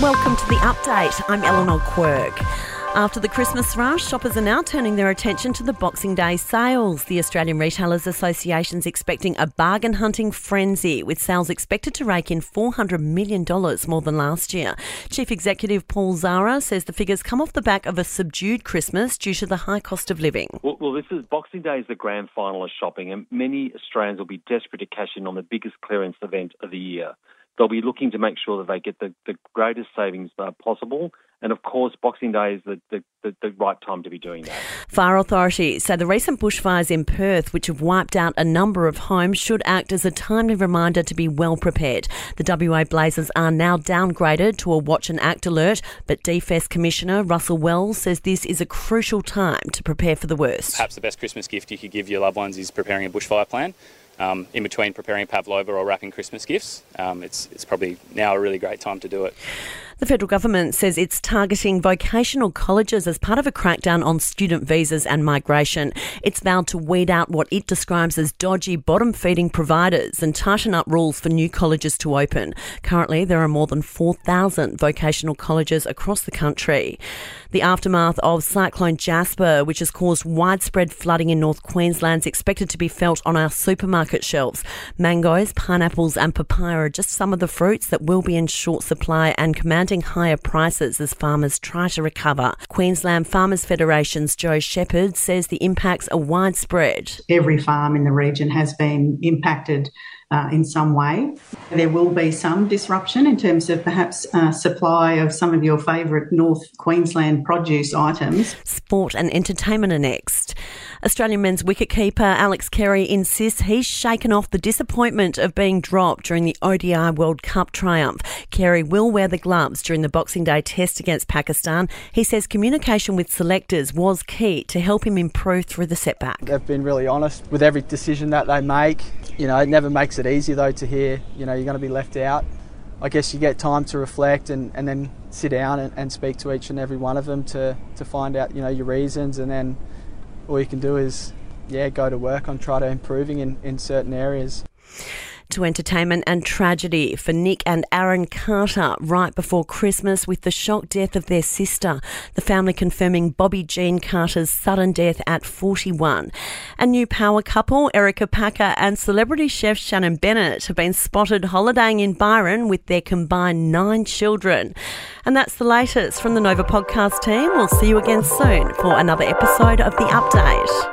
Welcome to the update. I'm Eleanor Quirk. After the Christmas rush, shoppers are now turning their attention to the Boxing Day sales. The Australian Retailers Association is expecting a bargain hunting frenzy, with sales expected to rake in $400 million more than last year. Chief Executive Paul Zahra says the figures come off the back of a subdued Christmas due to the high cost of living. Well, well this is Boxing Day is the grand final of shopping, and many Australians will be desperate to cash in on the biggest clearance event of the year. They'll be looking to make sure that they get the, the greatest savings uh, possible and of course, Boxing Day is the, the, the, the, right time to be doing that. Fire authorities say the recent bushfires in Perth, which have wiped out a number of homes, should act as a timely reminder to be well prepared. The WA blazes are now downgraded to a watch and act alert, but DFES Commissioner Russell Wells says this is a crucial time to prepare for the worst. Perhaps the best Christmas gift you could give your loved ones is preparing a bushfire plan. Um, in between preparing pavlova or wrapping Christmas gifts, um, it's, it's probably now a really great time to do it. The federal government says it's targeting vocational colleges as part of a crackdown on student visas and migration. It's vowed to weed out what it describes as dodgy bottom feeding providers and tighten up rules for new colleges to open. Currently, there are more than 4,000 vocational colleges across the country. The aftermath of Cyclone Jasper, which has caused widespread flooding in North Queensland, is expected to be felt on our supermarket shelves. Mangoes, pineapples, and papaya are just some of the fruits that will be in short supply and commanding higher prices as farmers try to recover. Queensland Farmers Federation's Jo Sheppard says the impacts are widespread. Every farm in the region has been impacted uh, in some way. There will be some disruption in terms of perhaps uh, supply of some of your favourite North Queensland produce items. Sport and entertainment are next. Australian men's wicketkeeper Alex Carey insists he's shaken off the disappointment of being dropped during the ODI World Cup triumph. Carey will wear the gloves during the Boxing Day test against Pakistan. He says communication with selectors was key to help him improve through the setback. They've been really honest with every decision that they make. You know, it never makes it easy though to hear, you know, you're going to be left out. I guess you get time to reflect and, and then sit down and, and speak to each and every one of them to, to find out, you know, your reasons and then all you can do is, yeah, go to work on try to improving in, in certain areas to entertainment and tragedy for Nick and Aaron Carter right before Christmas with the shock death of their sister. The family confirming Bobbie Jean Carter's sudden death at 41. A new power couple, Erica Packer and celebrity chef Shannon Bennett, have been spotted holidaying in Byron with their combined nine children. And that's the latest from the Nova podcast team. We'll see you again soon for another episode of The Update.